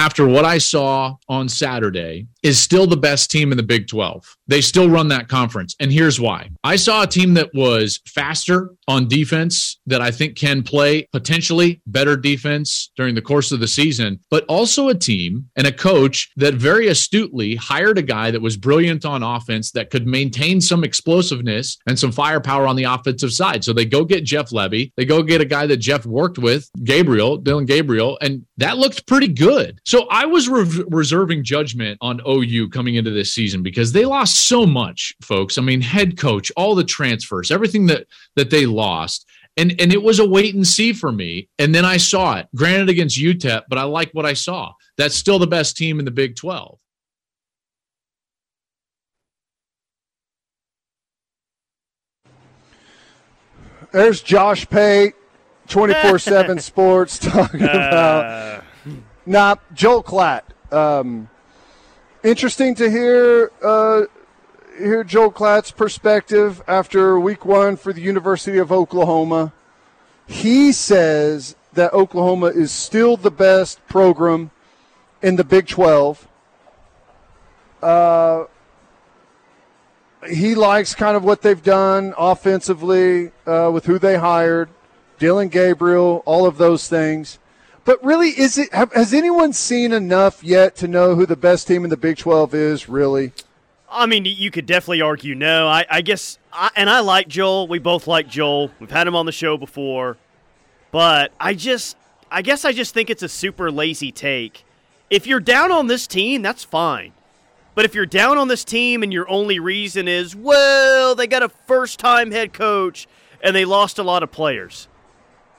after what I saw on Saturday, is still the best team in the Big 12. They still run that conference. And here's why I saw a team that was faster on defense, that I think can play potentially better defense during the course of the season, but also a team and a coach that very astutely hired a guy that was brilliant on offense that could maintain some explosiveness and some firepower on the offensive side. So they go get Jeff Lebby, they go get a guy that Jeff worked with, Gabriel, Dillon Gabriel, and that looked pretty good. So I was re- reserving judgment on OU coming into this season because they lost so much, folks. I mean, head coach, all the transfers, everything that that they lost. And and it was a wait and see for me. And then I saw it. Granted against UTEP, but I like what I saw. That's still the best team in the Big 12. There's Josh Pate, 24 7 Sports, talking about. Uh. Nah, Joel Klatt. Um, interesting to hear uh, hear Joel Klatt's perspective after week one for the University of Oklahoma. He says that Oklahoma is still the best program in the Big 12. Uh, he likes kind of what they've done offensively uh, with who they hired, Dillon Gabriel, all of those things. But really, is it? Have, has anyone seen enough yet to know who the best team in the Big Twelve is? Really? I mean, you could definitely argue no. I, I guess, I, and I like Joel. We both like Joel. We've had him on the show before, but I just, I guess, I just think it's a super lazy take. If you're down on this team, that's fine. But if you're down on this team and your only reason is, well, they got a first time head coach and they lost a lot of players,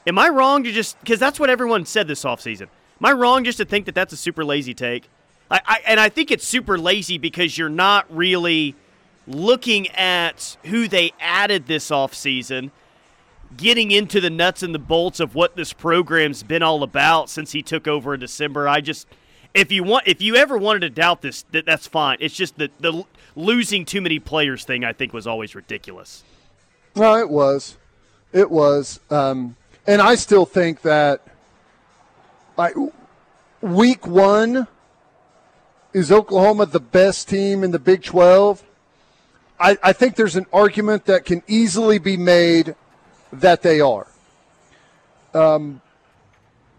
Am I wrong to just because that's what everyone said this offseason? Am I wrong just to think that that's a super lazy take? I, I, and I think it's super lazy because you're not really looking at who they added this offseason, getting into the nuts and the bolts of what this program's been all about since he took over in December. I just if you want if you ever wanted to doubt this, that, that's fine. It's just the the losing too many players thing I think was always ridiculous. No, it was. It was. Um, and I still think that like week one is Oklahoma the best team in the Big 12? I, I think there's an argument that can easily be made that they are. Um,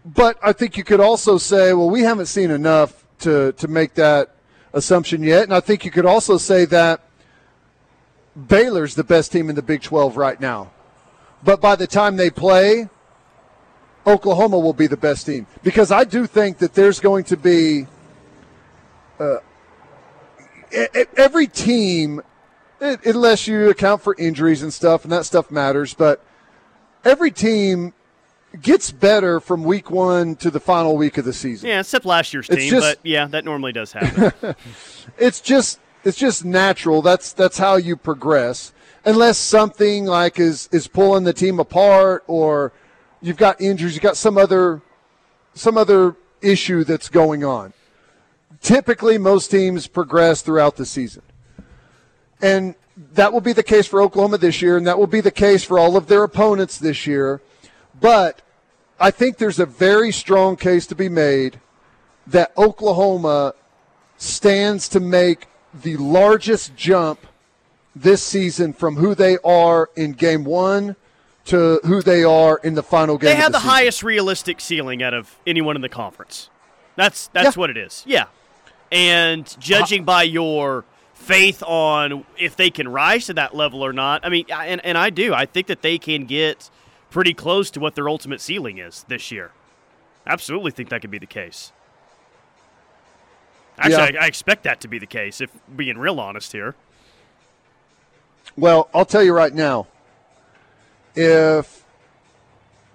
but I think you could also say, well, we haven't seen enough to, to make that assumption yet. And I think you could also say that Baylor's the best team in the Big 12 right now. But by the time they play, Oklahoma will be the best team because I do think that there's going to be uh, every team, unless you account for injuries and stuff, and that stuff matters, but every team gets better from week one to the final week of the season. Yeah, except last year's it's team, just, but yeah, that normally does happen. it's just it's just natural. That's that's how you progress. Unless something like is is pulling the team apart or you've got injuries, you've got some other some other issue that's going on. Typically, most teams progress throughout the season. And that will be the case for Oklahoma this year, and that will be the case for all of their opponents this year. But I think there's a very strong case to be made that Oklahoma stands to make the largest jump this season from who they are in game one to who they are in the final game. They have the, the highest realistic ceiling out of anyone in the conference. That's that's yeah. what it is. Yeah. And uh-huh. judging by your faith on if they can rise to that level or not, I mean, and, and I do. I think that they can get pretty close to what their ultimate ceiling is this year. Absolutely think that could be the case. Actually, yeah. I, I expect that to be the case, if being real honest here. Well, I'll tell you right now, if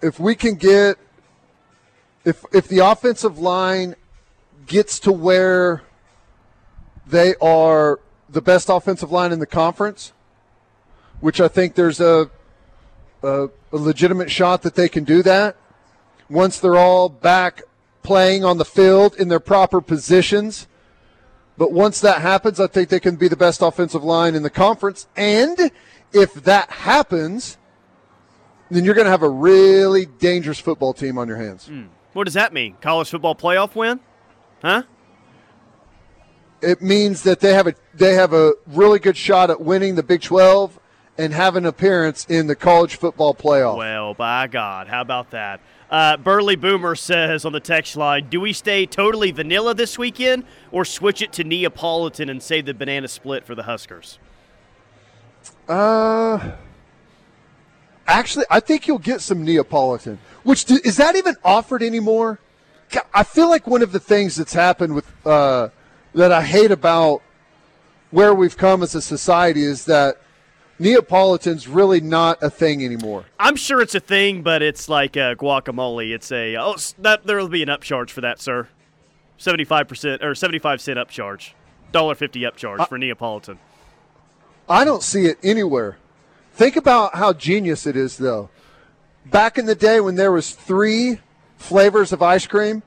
if we can get if if the offensive line gets to where they are the best offensive line in the conference, which I think there's a, a, a legitimate shot that they can do that once they're all back playing on the field in their proper positions. But once that happens, I think they can be the best offensive line in the conference. And if that happens, then you're going to have a really dangerous football team on your hands. Mm. What does that mean? College football playoff win? Huh? It means that they have a they have a really good shot at winning the Big 12 and have an appearance in the college football playoff. Well, by God, how about that? Uh, Burley Boomer says on the text line, "Do we stay totally vanilla this weekend, or switch it to Neapolitan and save the banana split for the Huskers?" Uh, actually, I think you'll get some Neapolitan. Which do, is that even offered anymore? I feel like one of the things that's happened with uh, that I hate about where we've come as a society is that Neapolitan's really not a thing anymore. I'm sure it's a thing, but it's like uh, guacamole. It's a oh, that, there will be an upcharge for that, sir. Seventy-five percent or seventy-five cent upcharge, dollar fifty upcharge for Neapolitan. I don't see it anywhere. Think about how genius it is, though. Back in the day when there was three flavors of ice cream,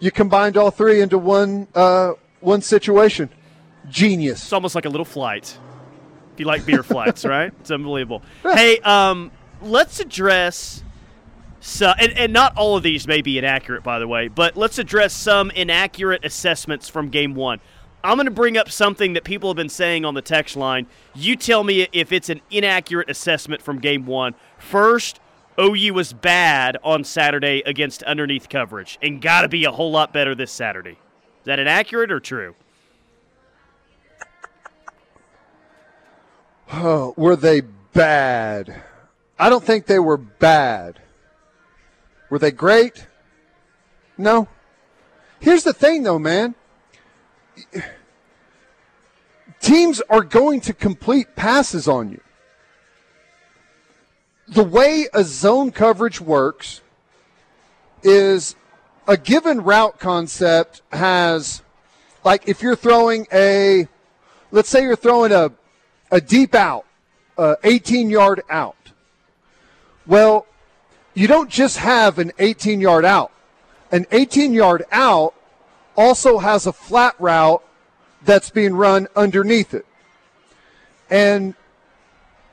you combined all three into one uh, one situation. Genius. It's almost like a little flight. If you like beer flights, right? It's unbelievable. Hey, um, let's address. So, and, and not all of these may be inaccurate, by the way, but let's address some inaccurate assessments from game one. I'm going to bring up something that people have been saying on the text line. You tell me if it's an inaccurate assessment from game one. First, OU was bad on Saturday against underneath coverage and got to be a whole lot better this Saturday. Is that inaccurate or true? Oh, were they bad? I don't think they were bad. Were they great? No. Here's the thing, though, man. Teams are going to complete passes on you. The way a zone coverage works is a given route concept has, like, if you're throwing a, let's say you're throwing a a deep out, uh, 18 yard out. Well, you don't just have an 18 yard out. An 18 yard out also has a flat route that's being run underneath it. And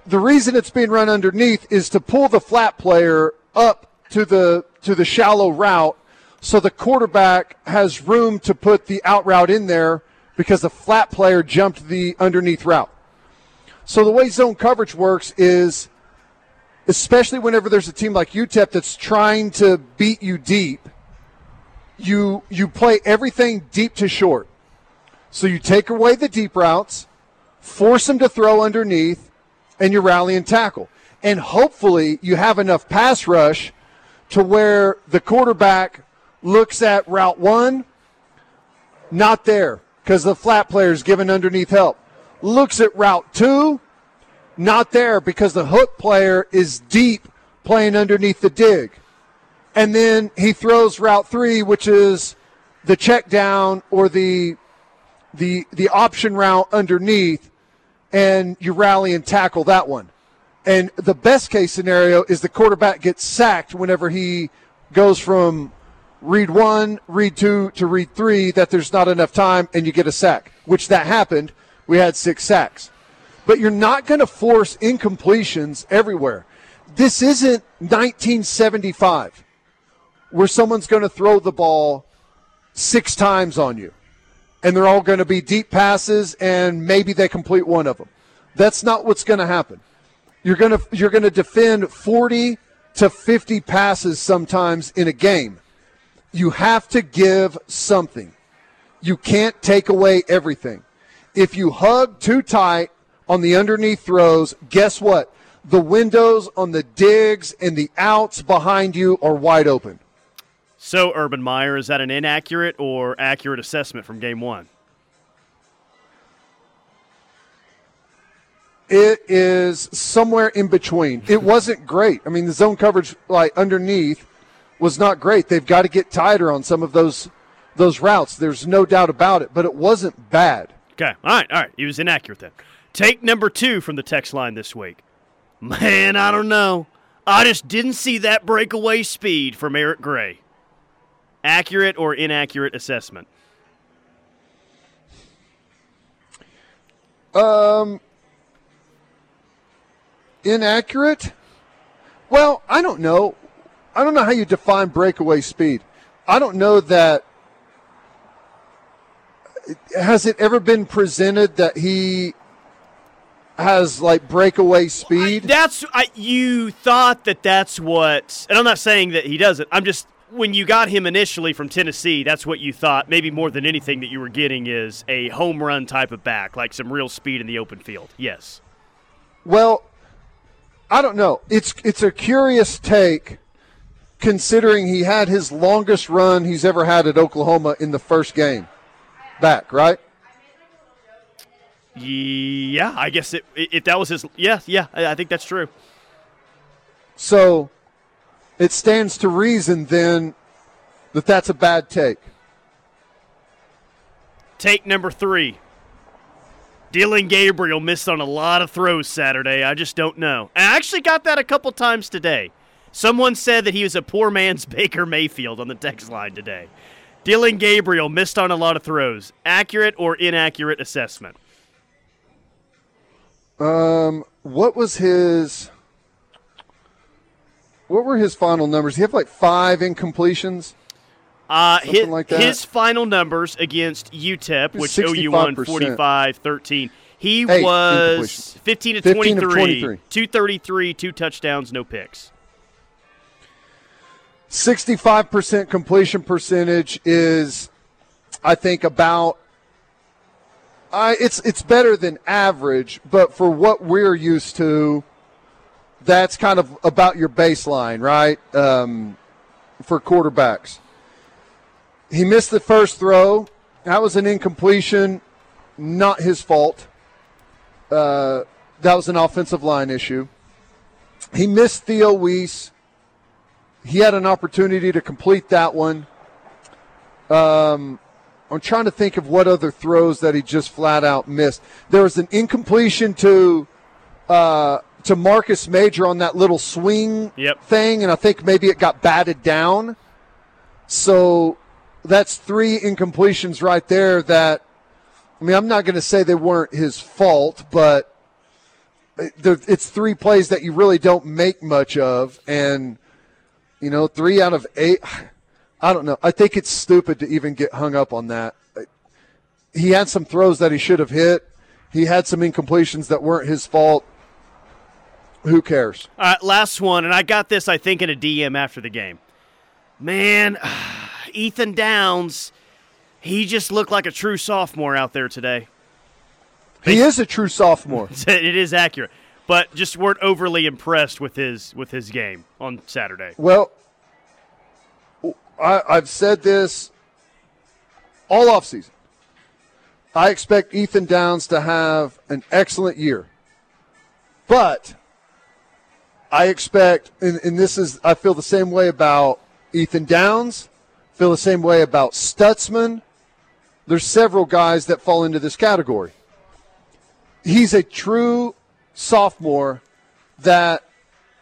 the reason it's being run underneath is to pull the flat player up to the to the shallow route so the quarterback has room to put the out route in there because the flat player jumped the underneath route. So the way zone coverage works is, especially whenever there's a team like UTEP that's trying to beat you deep, you you play everything deep to short. So you take away the deep routes, force them to throw underneath, and you rally and tackle. And hopefully you have enough pass rush to where the quarterback looks at route one, not there because the flat player is given underneath help looks at route two, not there because the hook player is deep playing underneath the dig. And then he throws route three, which is the check down or the the the option route underneath, and you rally and tackle that one. And the best case scenario is the quarterback gets sacked whenever he goes from read one, read two to read three, that there's not enough time and you get a sack, which that happened we had six sacks. But you're not going to force incompletions everywhere. This isn't 1975 where someone's going to throw the ball six times on you and they're all going to be deep passes and maybe they complete one of them. That's not what's going to happen. You're going to you're going to defend 40 to 50 passes sometimes in a game. You have to give something. You can't take away everything. If you hug too tight on the underneath throws, guess what? The windows on the digs and the outs behind you are wide open. So, Urban Meyer, is that an inaccurate or accurate assessment from game one? It is somewhere in between. It wasn't great. I mean, the zone coverage like underneath was not great. They've got to get tighter on some of those those routes. There's no doubt about it, but it wasn't bad. Okay. All right. All right. He was inaccurate then. Take number two from the text line this week. Man, I don't know. I just didn't see that breakaway speed from Eric Gray. Accurate or inaccurate assessment? Um, inaccurate? Well, I don't know. I don't know how you define breakaway speed. I don't know that has it ever been presented that he has like breakaway speed? That's I, you thought that that's what, and I'm not saying that he doesn't. I'm just when you got him initially from Tennessee, that's what you thought. Maybe more than anything that you were getting is a home run type of back, like some real speed in the open field. Yes. Well, I don't know. It's it's a curious take considering he had his longest run he's ever had at Oklahoma in the first game back, right? Yeah, I guess it, if that was his, yeah, yeah, I think that's true. So it stands to reason then that that's a bad take. Take number three. Dillon Gabriel missed on a lot of throws Saturday. I just don't know. I actually got that a couple times today. Someone said that he was a poor man's Baker Mayfield on the text line today. Dillon Gabriel missed on a lot of throws. Accurate or inaccurate assessment? Um, what was his? What were his final numbers? He had like five incompletions. Uh, his, like his, final numbers against UTEP, which OU won 45 13. He Eight was 15 to 23, 23, 233, two touchdowns, no picks. 65% completion percentage is, I think, about. Uh, it's it's better than average, but for what we're used to, that's kind of about your baseline, right? Um, for quarterbacks. He missed the first throw. That was an incompletion, not his fault. Uh, that was an offensive line issue. He missed Theo Wease he had an opportunity to complete that one. Um, I'm trying to think of what other throws that he just flat out missed. There was an incompletion to uh, to Marcus Major on that little swing yep. thing, and I think maybe it got batted down. So that's three incompletions right there. That I mean, I'm not going to say they weren't his fault, but it's three plays that you really don't make much of, and you know, three out of eight. I don't know. I think it's stupid to even get hung up on that. He had some throws that he should have hit. He had some incompletions that weren't his fault. Who cares? All right, last one, and I got this, I think, in a DM after the game. Man, Ethan Downs, he just looked like a true sophomore out there today. He is a true sophomore. it is accurate but just weren't overly impressed with his with his game on Saturday. Well, I, I've said this all offseason. I expect Ethan Downs to have an excellent year. But I expect, and, and, this is, I feel the same way about Ethan Downs, feel the same way about Stutsman. There's several guys that fall into this category. He's a true sophomore that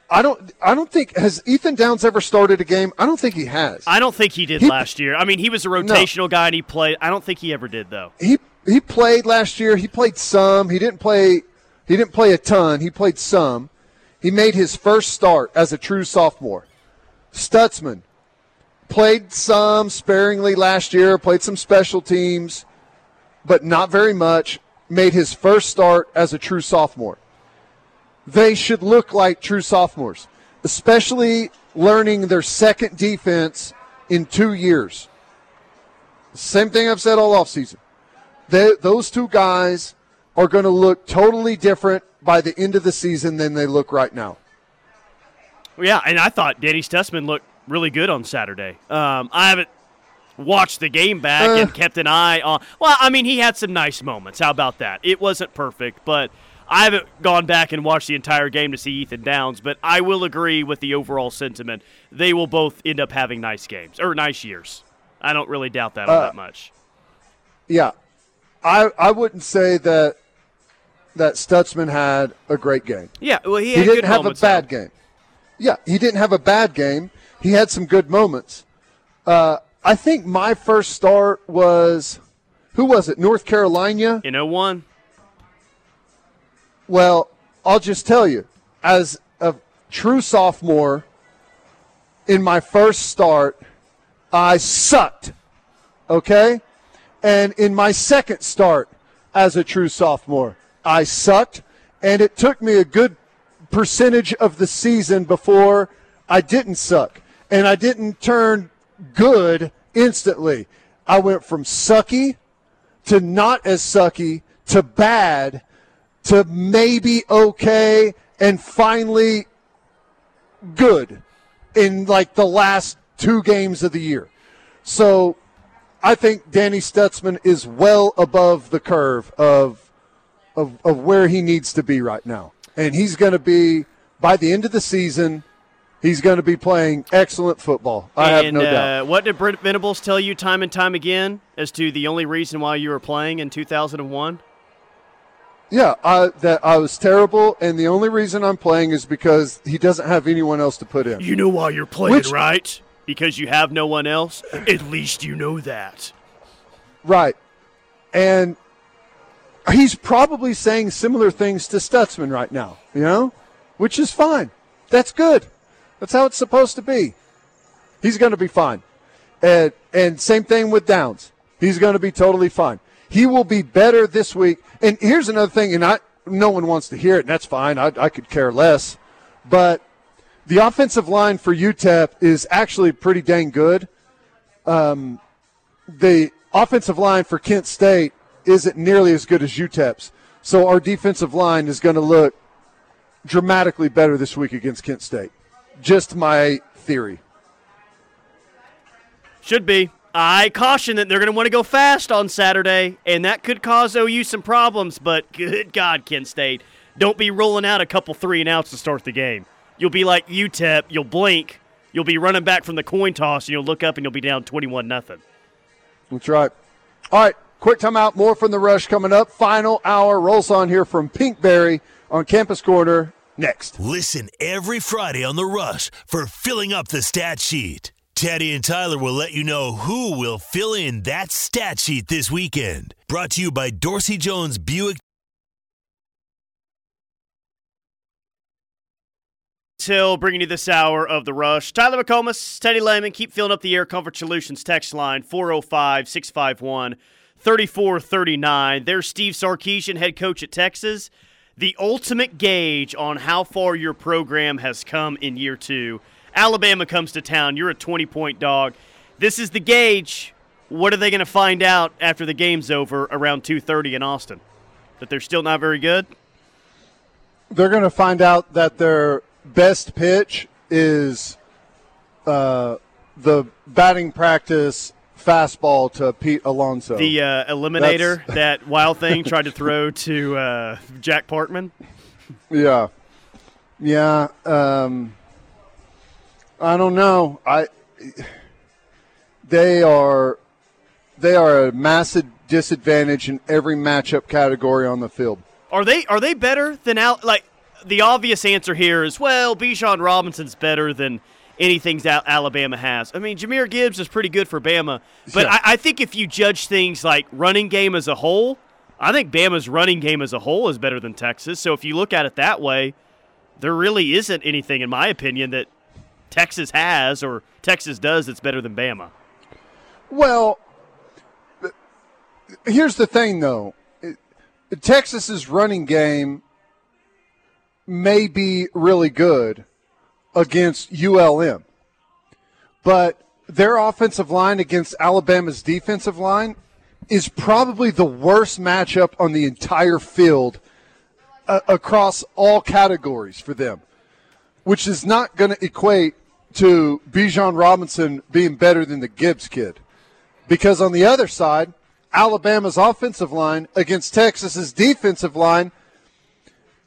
I don't I don't think has Ethan Downs ever started a game? I don't think he has. I don't think he did he, last year. I mean, he was a rotational no. guy and he played. I don't think he ever did though. He he played last year. He played some. He didn't play he didn't play a ton. He played some. He made his first start as a true sophomore. Stutsman played some sparingly last year, played some special teams, but not very much. Made his first start as a true sophomore they should look like true sophomores, especially learning their second defense in two years. Same thing I've said all offseason. They, those two guys are going to look totally different by the end of the season than they look right now. Yeah, and I thought Danny Stutsman looked really good on Saturday. Um, I haven't watched the game back uh, and kept an eye on. Well, I mean, he had some nice moments. How about that? It wasn't perfect, but – I haven't gone back and watched the entire game to see Ethan Downs, but I will agree with the overall sentiment. They will both end up having nice games or nice years. I don't really doubt that uh, all that much. Yeah, I I wouldn't say that that Stutsman had a great game. Yeah, well, he, he didn't have a bad game. Yeah, he didn't have a bad game. He had some good moments. Uh, I think my first start was who was it? North Carolina in 01? Well, I'll just tell you, as a true sophomore, in my first start, I sucked. Okay? And in my second start as a true sophomore, I sucked, and it took me a good percentage of the season before I didn't suck. And I didn't turn good instantly. I went from sucky to not as sucky to bad to maybe okay and finally good in like the last two games of the year. So I think Danny Stutsman is well above the curve of, of, of where he needs to be right now. And he's going to be, by the end of the season, he's going to be playing excellent football. I and, have no uh, doubt. What did Brent Venables tell you time and time again as to the only reason why you were playing in 2001? Yeah, I, that I was terrible, and the only reason I'm playing is because he doesn't have anyone else to put in. You know why you're playing, Which- right? Because you have no one else? At least you know that. Right. And he's probably saying similar things to Stutsman right now, you know, which is fine. That's good. That's how it's supposed to be. He's going to be fine. And, and same thing with Downs. He's going to be totally fine. He will be better this week. And here's another thing, and I, no one wants to hear it, and that's fine. I, I could care less. But the offensive line for UTEP is actually pretty dang good. Um, the offensive line for Kent State isn't nearly as good as UTEP's. So our defensive line is going to look dramatically better this week against Kent State. Just my theory. Should be. I caution that they're going to want to go fast on Saturday, and that could cause OU some problems. But good God, Kent State, don't be rolling out a couple three and outs to start the game. You'll be like UTEP. You'll blink. You'll be running back from the coin toss, and you'll look up and you'll be down twenty-one nothing. That's right. All right, quick timeout. More from the rush coming up. Final hour rolls on here from Pinkberry on Campus Corner next. Listen every Friday on The Rush for filling up the stat sheet. Teddy and Tyler will let you know who will fill in that stat sheet this weekend. Brought to you by Dorsey Jones Buick. Till bringing you this hour of the rush. Tyler McComas, Teddy Lehman, keep filling up the Air Comfort Solutions text line 405 651 3439. There's Steve Sarkisian, head coach at Texas. The ultimate gauge on how far your program has come in year two. Alabama comes to town. You're a 20 point dog. This is the gauge. What are they going to find out after the game's over around 2:30 in Austin? That they're still not very good? They're going to find out that their best pitch is uh, the batting practice fastball to Pete Alonso. The uh, eliminator that Wild Thing tried to throw to uh, Jack Parkman. Yeah, yeah. Um, I don't know. I they are they are a massive disadvantage in every matchup category on the field. Are they are they better than Al? Like the obvious answer here is well, Bijan Robinson's better than anything that Alabama has. I mean, Jahmyr Gibbs is pretty good for Bama, but Yeah. I, I think if you judge things like running game as a whole, I think Bama's running game as a whole is better than Texas. So if you look at it that way, there really isn't anything, in my opinion, that Texas has or Texas does that's better than Bama. Well, here's the thing, though. Texas's running game may be really good against ULM, but their offensive line against Alabama's defensive line is probably the worst matchup on the entire field uh, across all categories for them, which is not going to equate to Bijan Robinson being better than the Gibbs kid. Because on the other side, Alabama's offensive line against Texas's defensive line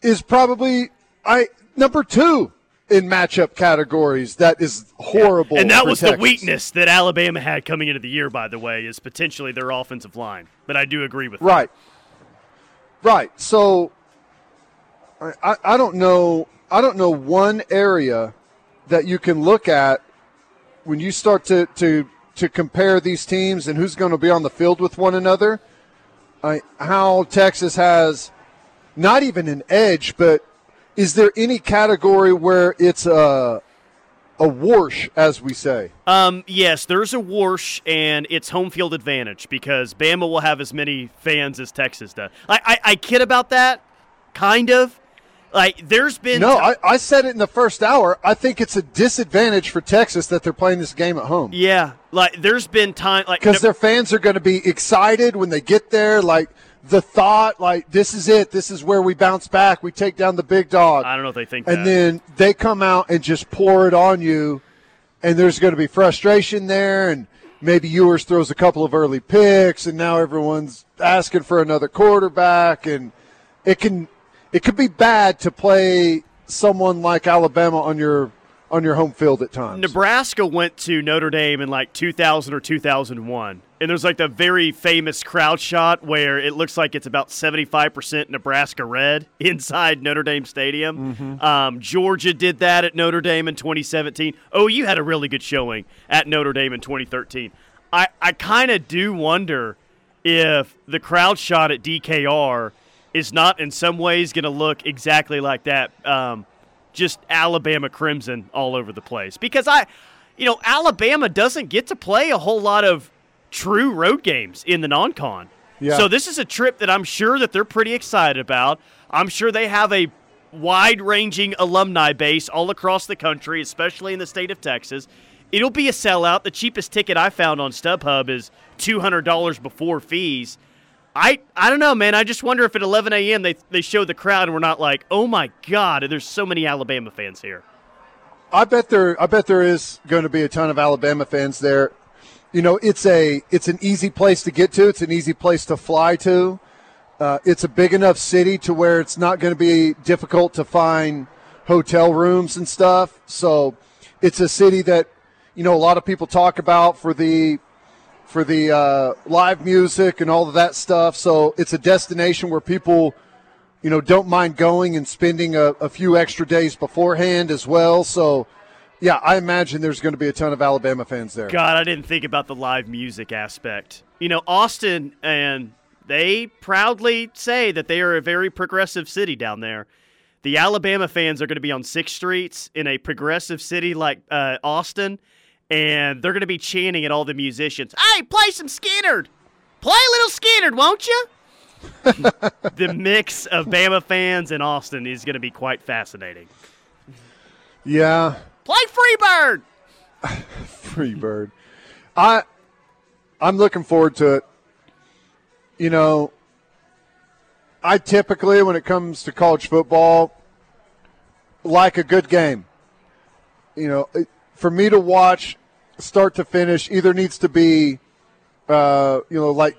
is probably I number two in matchup categories. That is horrible. And that was the weakness that Alabama had coming into the year, by the way, is potentially their offensive line. But I do agree with that. Right. Right. So I, I don't know I don't know one area that you can look at when you start to, to, to compare these teams and who's going to be on the field with one another. I, how Texas has not even an edge, but is there any category where it's a a whoosh, as we say. Um, yes, there's a whoosh, and it's home field advantage because Bama will have as many fans as Texas does. I, I, I kid about that, kind of. Like, there's been no. I, I said it in the first hour. I think it's a disadvantage for Texas that they're playing this game at home. Yeah, like there's been time like because their fans are going to be excited when they get there. Like the thought, like this is it. This is where we bounce back. We take down the big dog. I don't know if they think. And that. then they come out and just pour it on you, and there's going to be frustration there, and maybe Ewers throws a couple of early picks, and now everyone's asking for another quarterback, and it can it could be bad to play someone like Alabama on your on your home field at times. Nebraska went to Notre Dame in like 2000 or 2001. And there's like the very famous crowd shot where it looks like it's about 75% Nebraska red inside Notre Dame Stadium. Mm-hmm. Um, Georgia did that at Notre Dame in 2017. Oh, you had a really good showing at Notre Dame in 2013. I, I kind of do wonder if the crowd shot at DKR is not in some ways going to look exactly like that. Um, just Alabama crimson all over the place because I, you know, Alabama doesn't get to play a whole lot of true road games in the non-con. Yeah. So this is a trip that I'm sure that they're pretty excited about. I'm sure they have a wide-ranging alumni base all across the country, especially in the state of Texas. It'll be a sellout. The cheapest ticket I found on StubHub is $200 before fees. I I don't know, man. I just wonder if at 11 a.m. they they show the crowd and we're not like, oh my god, there's so many Alabama fans here. I bet there I bet there is going to be a ton of Alabama fans there. You know, it's a it's an easy place to get to. It's an easy place to fly to. Uh, it's a big enough city to where it's not going to be difficult to find hotel rooms and stuff. So it's a city that you know a lot of people talk about for the for the uh, live music and all of that stuff. So it's a destination where people, you know, don't mind going and spending a, a few extra days beforehand as well. So, yeah, I imagine there's going to be a ton of Alabama fans there. God, I didn't think about the live music aspect. You know, Austin and they proudly say that they are a very progressive city down there. The Alabama fans are going to be on Sixth Streets in a progressive city like uh, Austin and they're going to be chanting at all the musicians, "Hey, play some Skynyrd, play a little Skynyrd, won't you?" the mix of Bama fans in Austin is going to be quite fascinating. Yeah, play Freebird. Freebird. I I'm looking forward to it. You know, I typically when it comes to college football like a good game. You know, it, for me to watch start to finish either needs to be, uh, you know, like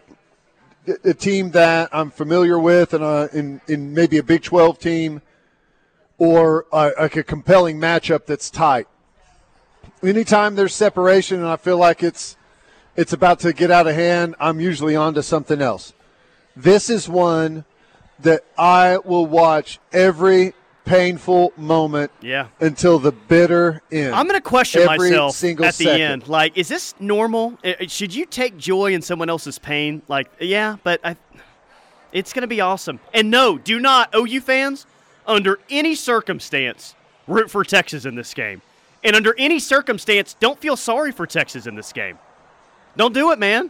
a team that I'm familiar with and uh, in, in maybe a Big 12 team or like a compelling matchup that's tight. Anytime there's separation and I feel like it's it's about to get out of hand, I'm usually on to something else. This is one that I will watch every painful moment yeah. until the bitter end. I'm going to question Every myself single at the second. end. Like, is this normal? Should you take joy in someone else's pain? Like, yeah, but I, it's going to be awesome. And no, do not, OU fans, under any circumstance, root for Texas in this game. And under any circumstance, don't feel sorry for Texas in this game. Don't do it, man.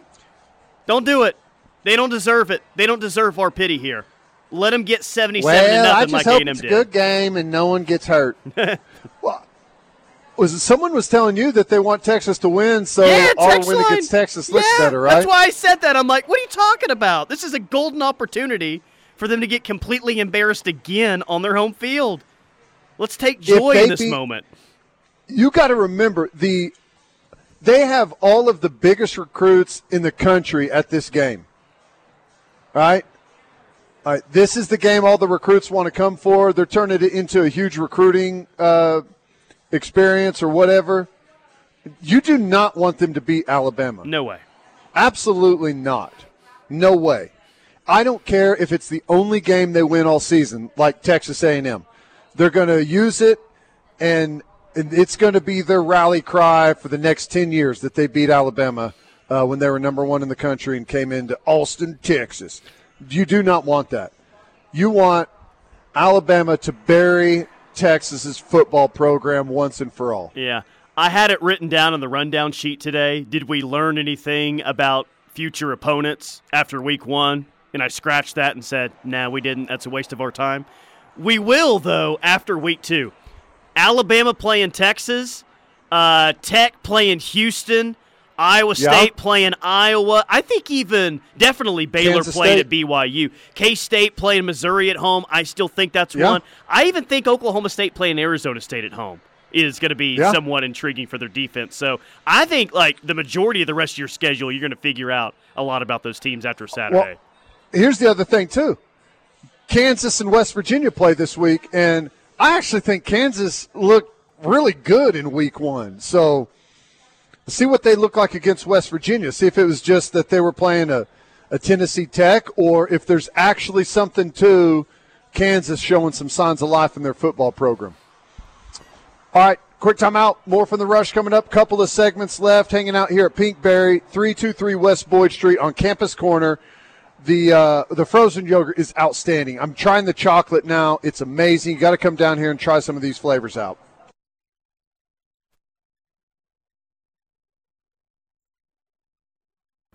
Don't do it. They don't deserve it. They don't deserve our pity here. Let them get 77 to nothing I just like hope it's a good game and no one gets hurt. well, was someone was telling you that they want Texas to win, so Yeah, our win line. against Texas looks yeah, better, right? That's why I said that. I'm like, what are you talking about? This is a golden opportunity for them to get completely embarrassed again on their home field. Let's take joy in this beat- moment. you got to remember the they have all of the biggest recruits in the country at this game. All right? All right, this is the game all the recruits want to come for. They're turning it into a huge recruiting uh, experience or whatever. You do not want them to beat Alabama. No way. Absolutely not. No way. I don't care if it's the only game they win all season, like Texas A&M. They're going to use it, and it's going to be their rally cry for the next ten years that they beat Alabama uh, when they were number one in the country and came into Austin, Texas. You do not want that. You want Alabama to bury Texas's football program once and for all. Yeah. I had it written down on the rundown sheet today. Did we learn anything about future opponents after week one? And I scratched that and said, nah, we didn't. That's a waste of our time. We will, though, after week two. Alabama playing Texas, uh, Tech playing Houston, Iowa State playing Iowa. I think even definitely Baylor Kansas playing State. at BYU. K State playing Missouri at home. I still think that's yeah. one. I even think Oklahoma State playing Arizona State at home is going to be yeah. somewhat intriguing for their defense. So I think like the majority of the rest of your schedule, you're going to figure out a lot about those teams after Saturday. Well, here's the other thing too. Kansas and West Virginia play this week, and I actually think Kansas looked really good in Week One. So see what they look like against West Virginia. See if it was just that they were playing a, a Tennessee Tech or if there's actually something to Kansas showing some signs of life in their football program. All right, quick timeout. More from the rush coming up. Couple of segments left. Hanging out here at Pinkberry, 323 West Boyd Street on Campus Corner. The uh, the frozen yogurt is outstanding. I'm trying the chocolate now. It's amazing. You got to come down here and try some of these flavors out.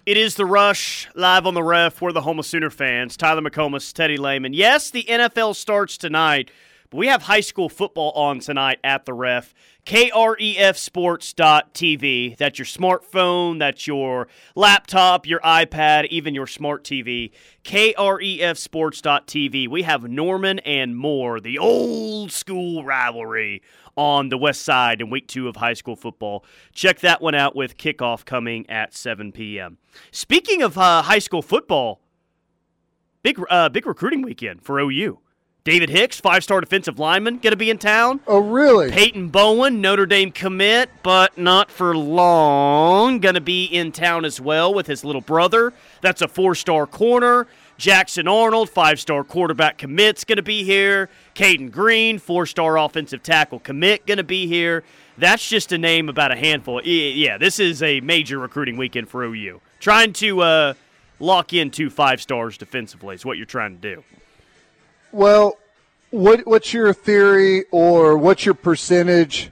It is the rush live on the ref. We're the Homa Sooner fans. Tyler McComas, Teddy Lehman. Yes, the NFL starts tonight, but we have high school football on tonight at the ref. KREFsports.tv. That's your smartphone, that's your laptop, your iPad, even your smart TV. KREFsports.tv. We have Norman and Moore, the old school rivalry on the west side in week two of high school football. Check that one out with kickoff coming at 7 p.m. Speaking of uh, high school football, big uh, big recruiting weekend for OU. David Hicks, five star defensive lineman, going to be in town. Oh, really? Peyton Bowen, Notre Dame commit, but not for long. Going to be in town as well with his little brother. That's a four star corner. Jackson Arnold, five star quarterback commit's going to be here. Cayden Green, four star offensive tackle commit, going to be here. That's just a name about a handful. Yeah, this is a major recruiting weekend for OU. Trying to uh, lock in two five stars defensively is what you're trying to do. Well, what what's your theory or what's your percentage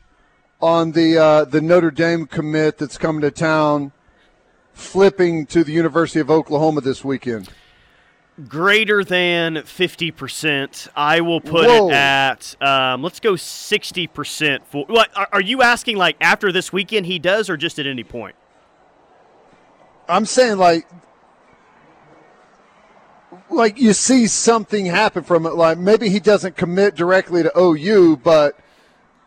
on the uh, the Notre Dame commit that's coming to town, flipping to the University of Oklahoma this weekend? greater than 50%. I will put Whoa. it at, um, let's go 60% for. What are, are, you asking, like, after this weekend he does, or just at any point? I'm saying, like, like you see something happen from it. Like, maybe he doesn't commit directly to OU, but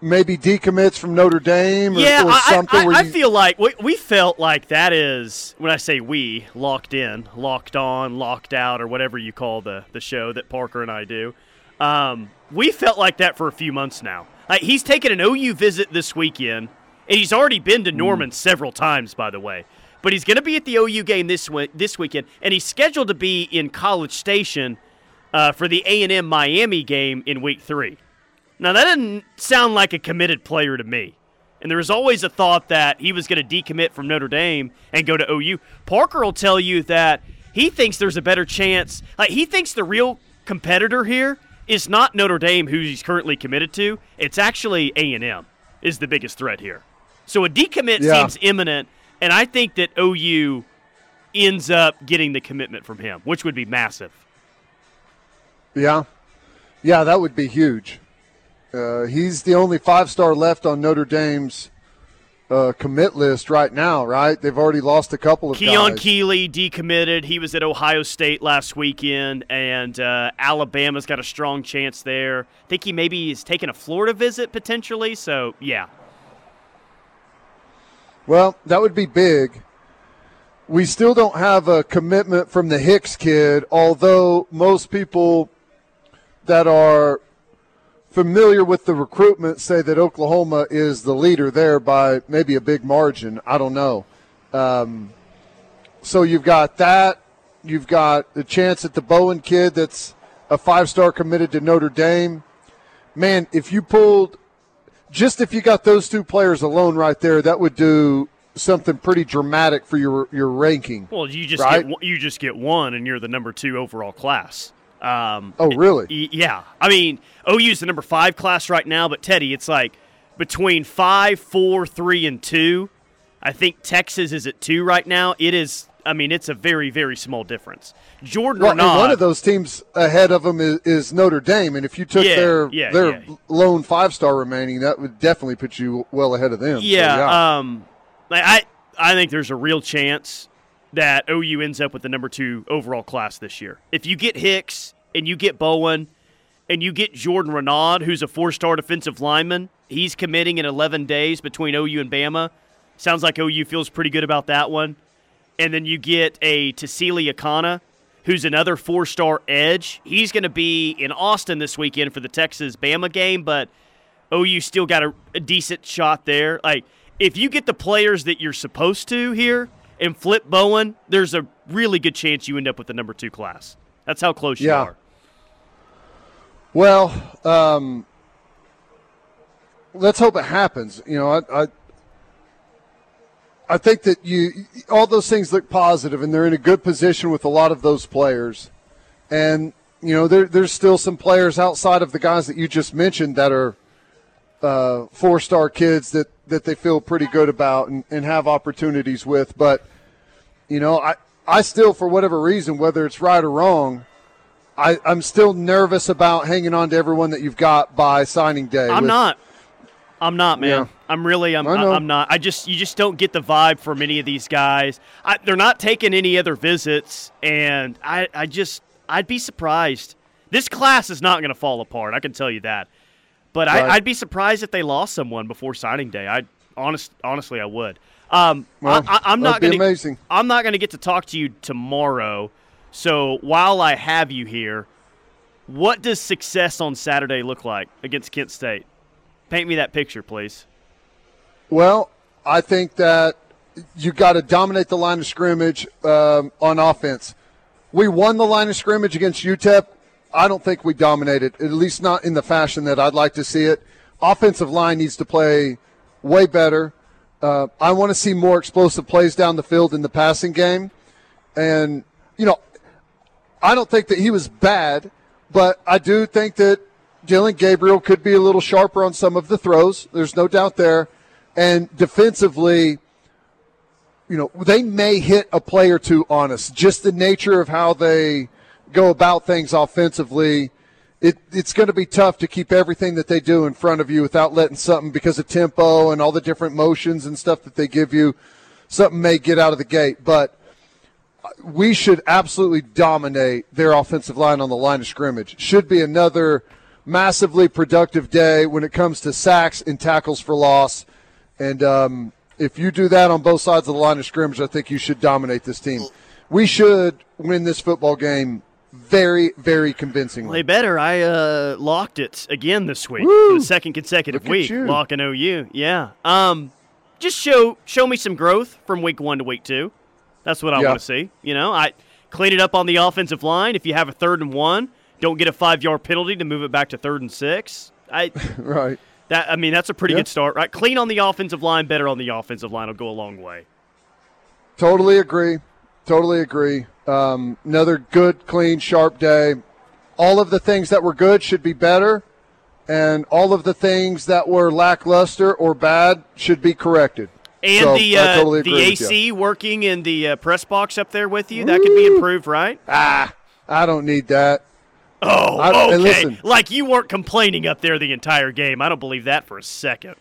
maybe decommits from Notre Dame or, yeah, or something? I, I, I feel like we, we felt like that is, when I say we, locked in, locked on, locked out, or whatever you call the, the show that Parker and I do. Um, we felt like that for a few months now. Like, he's taken an OU visit this weekend, and he's already been to Norman mm. several times, by the way. But he's going to be at the OU game this this weekend, and he's scheduled to be in College Station uh, for the A and M Miami game in Week Three. Now, that doesn't sound like a committed player to me. And there was always a thought that he was going to decommit from Notre Dame and go to OU. Parker will tell you that he thinks there's a better chance. Like, he thinks the real competitor here is not Notre Dame, who he's currently committed to. It's actually A&M is the biggest threat here. So a decommit yeah. seems imminent, and I think that OU ends up getting the commitment from him, which would be massive. Yeah. Yeah, that would be huge. Uh, he's the only five star left on Notre Dame's uh, commit list right now, right? They've already lost a couple of Keon guys. Keeley decommitted. He was at Ohio State last weekend, and uh, Alabama's got a strong chance there. I think he maybe is taking a Florida visit potentially. So, yeah. Well, that would be big. We still don't have a commitment from the Hicks kid, although most people that are familiar with the recruitment say that Oklahoma is the leader there by maybe a big margin. I don't know. Um, so you've got that. You've got the chance at the Bowen kid that's a five star committed to Notre Dame. Man, if you pulled, just if you got those two players alone right there, that would do something pretty dramatic for your your ranking. Well, you just right? get, you just get one, and you're the number two overall class. Um, oh, really? It, yeah. I mean, OU's the number five class right now, but Teddy, it's like between five, four, three, and two. I think Texas is at two right now. It is. I mean, it's a very, very small difference. Jordan Well, Renaud, one of those teams ahead of them is, is Notre Dame, and if you took Yeah, their yeah, their yeah. lone five star remaining, that would definitely put you well ahead of them. So, Yeah, um, like, I I think there's a real chance that OU ends up with the number two overall class this year. If you get Hicks and you get Bowen and you get Jordan Renaud, who's a four-star defensive lineman, he's committing in 11 days between OU and Bama. Sounds like OU feels pretty good about that one. And then you get a Tassili Akana, who's another four-star edge. He's going to be in Austin this weekend for the Texas Bama game, but OU still got a, a decent shot there. Like, if you get the players that you're supposed to here and flip Bowen, there's a really good chance you end up with the number two class. That's how close you are. Well, um, let's hope it happens. You know, I, I I think that you all those things look positive, and they're in a good position with a lot of those players. And you know, there, there's still some players outside of the guys that you just mentioned that are uh, four star kids that that they feel pretty good about and, and have opportunities with. But you know, I I still, for whatever reason, whether it's right or wrong. I, I'm still nervous about hanging on to everyone that you've got by signing day. I'm with- not. I'm not, man. Yeah. I'm really. I'm. I. I'm not. I just. You just don't get the vibe from any of these guys. I, they're not taking any other visits, and I. I just. I'd be surprised. This class is not going to fall apart. I can tell you that. But Right. I, I'd be surprised if they lost someone before signing day. I honest, honestly, I would. Um, Well, I, I'm not going to. amazing. I'm not going to get to talk to you tomorrow. So while I have you here, what does success on Saturday look like against Kent State? Paint me that picture, please. Well, I think that you've got to dominate the line of scrimmage um, on offense. We won the line of scrimmage against UTEP. I don't think we dominated, at least not in the fashion that I'd like to see it. Offensive line needs to play way better. Uh, I want to see more explosive plays down the field in the passing game. And, you know, I don't think that he was bad, but I do think that Dillon Gabriel could be a little sharper on some of the throws. There's no doubt there. And defensively, you know, they may hit a play or two on us. Just the nature of how they go about things offensively. It, it's going to be tough to keep everything that they do in front of you without letting something because of tempo and all the different motions and stuff that they give you. Something may get out of the gate, but we should absolutely dominate their offensive line on the line of scrimmage. Should be another massively productive day when it comes to sacks and tackles for loss. And um, if you do that on both sides of the line of scrimmage, I think you should dominate this team. We should win this football game very, very convincingly. They better. I uh, locked it again this week Woo! the second consecutive Look week. Locking OU. Yeah. Um, just show show me some growth from week one to week two. That's what I Yeah. want to see. You know, I clean it up on the offensive line. If you have a third and one, don't get a five yard penalty to move it back to third and six. I Right. That I mean that's a pretty Yeah. good start, right? Clean on the offensive line, better on the offensive line will go a long way. Totally agree. Totally agree. Um, another good, clean, sharp day. All of the things that were good should be better, and all of the things that were lackluster or bad should be corrected. And So, the uh, totally the. AC working in the uh, press box up there with you, that could be improved, right? Ah, I don't need that. Oh, I- okay. listen. like you weren't complaining up there the entire game. I don't believe that for a second.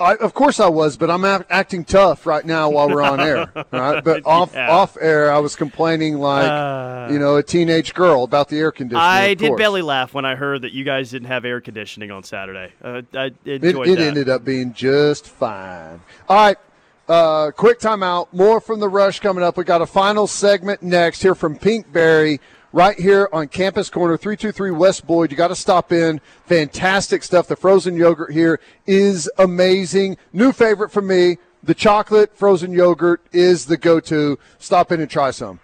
I, of course I was, but I'm act- acting tough right now while we're on air. Right? But off Yeah. off air, I was complaining like Uh, you know a teenage girl about the air conditioning. I did course. belly laugh when I heard that you guys didn't have air conditioning on Saturday. Uh, I It, enjoyed it that. ended up being just fine. All right. Uh, quick timeout. More from the rush coming up. We got a final segment next here from Pinkberry right here on Campus Corner 323 West Boyd. You got to stop in. Fantastic stuff. The frozen yogurt here is amazing. New favorite for me. The chocolate frozen yogurt is the go to. Stop in and try some.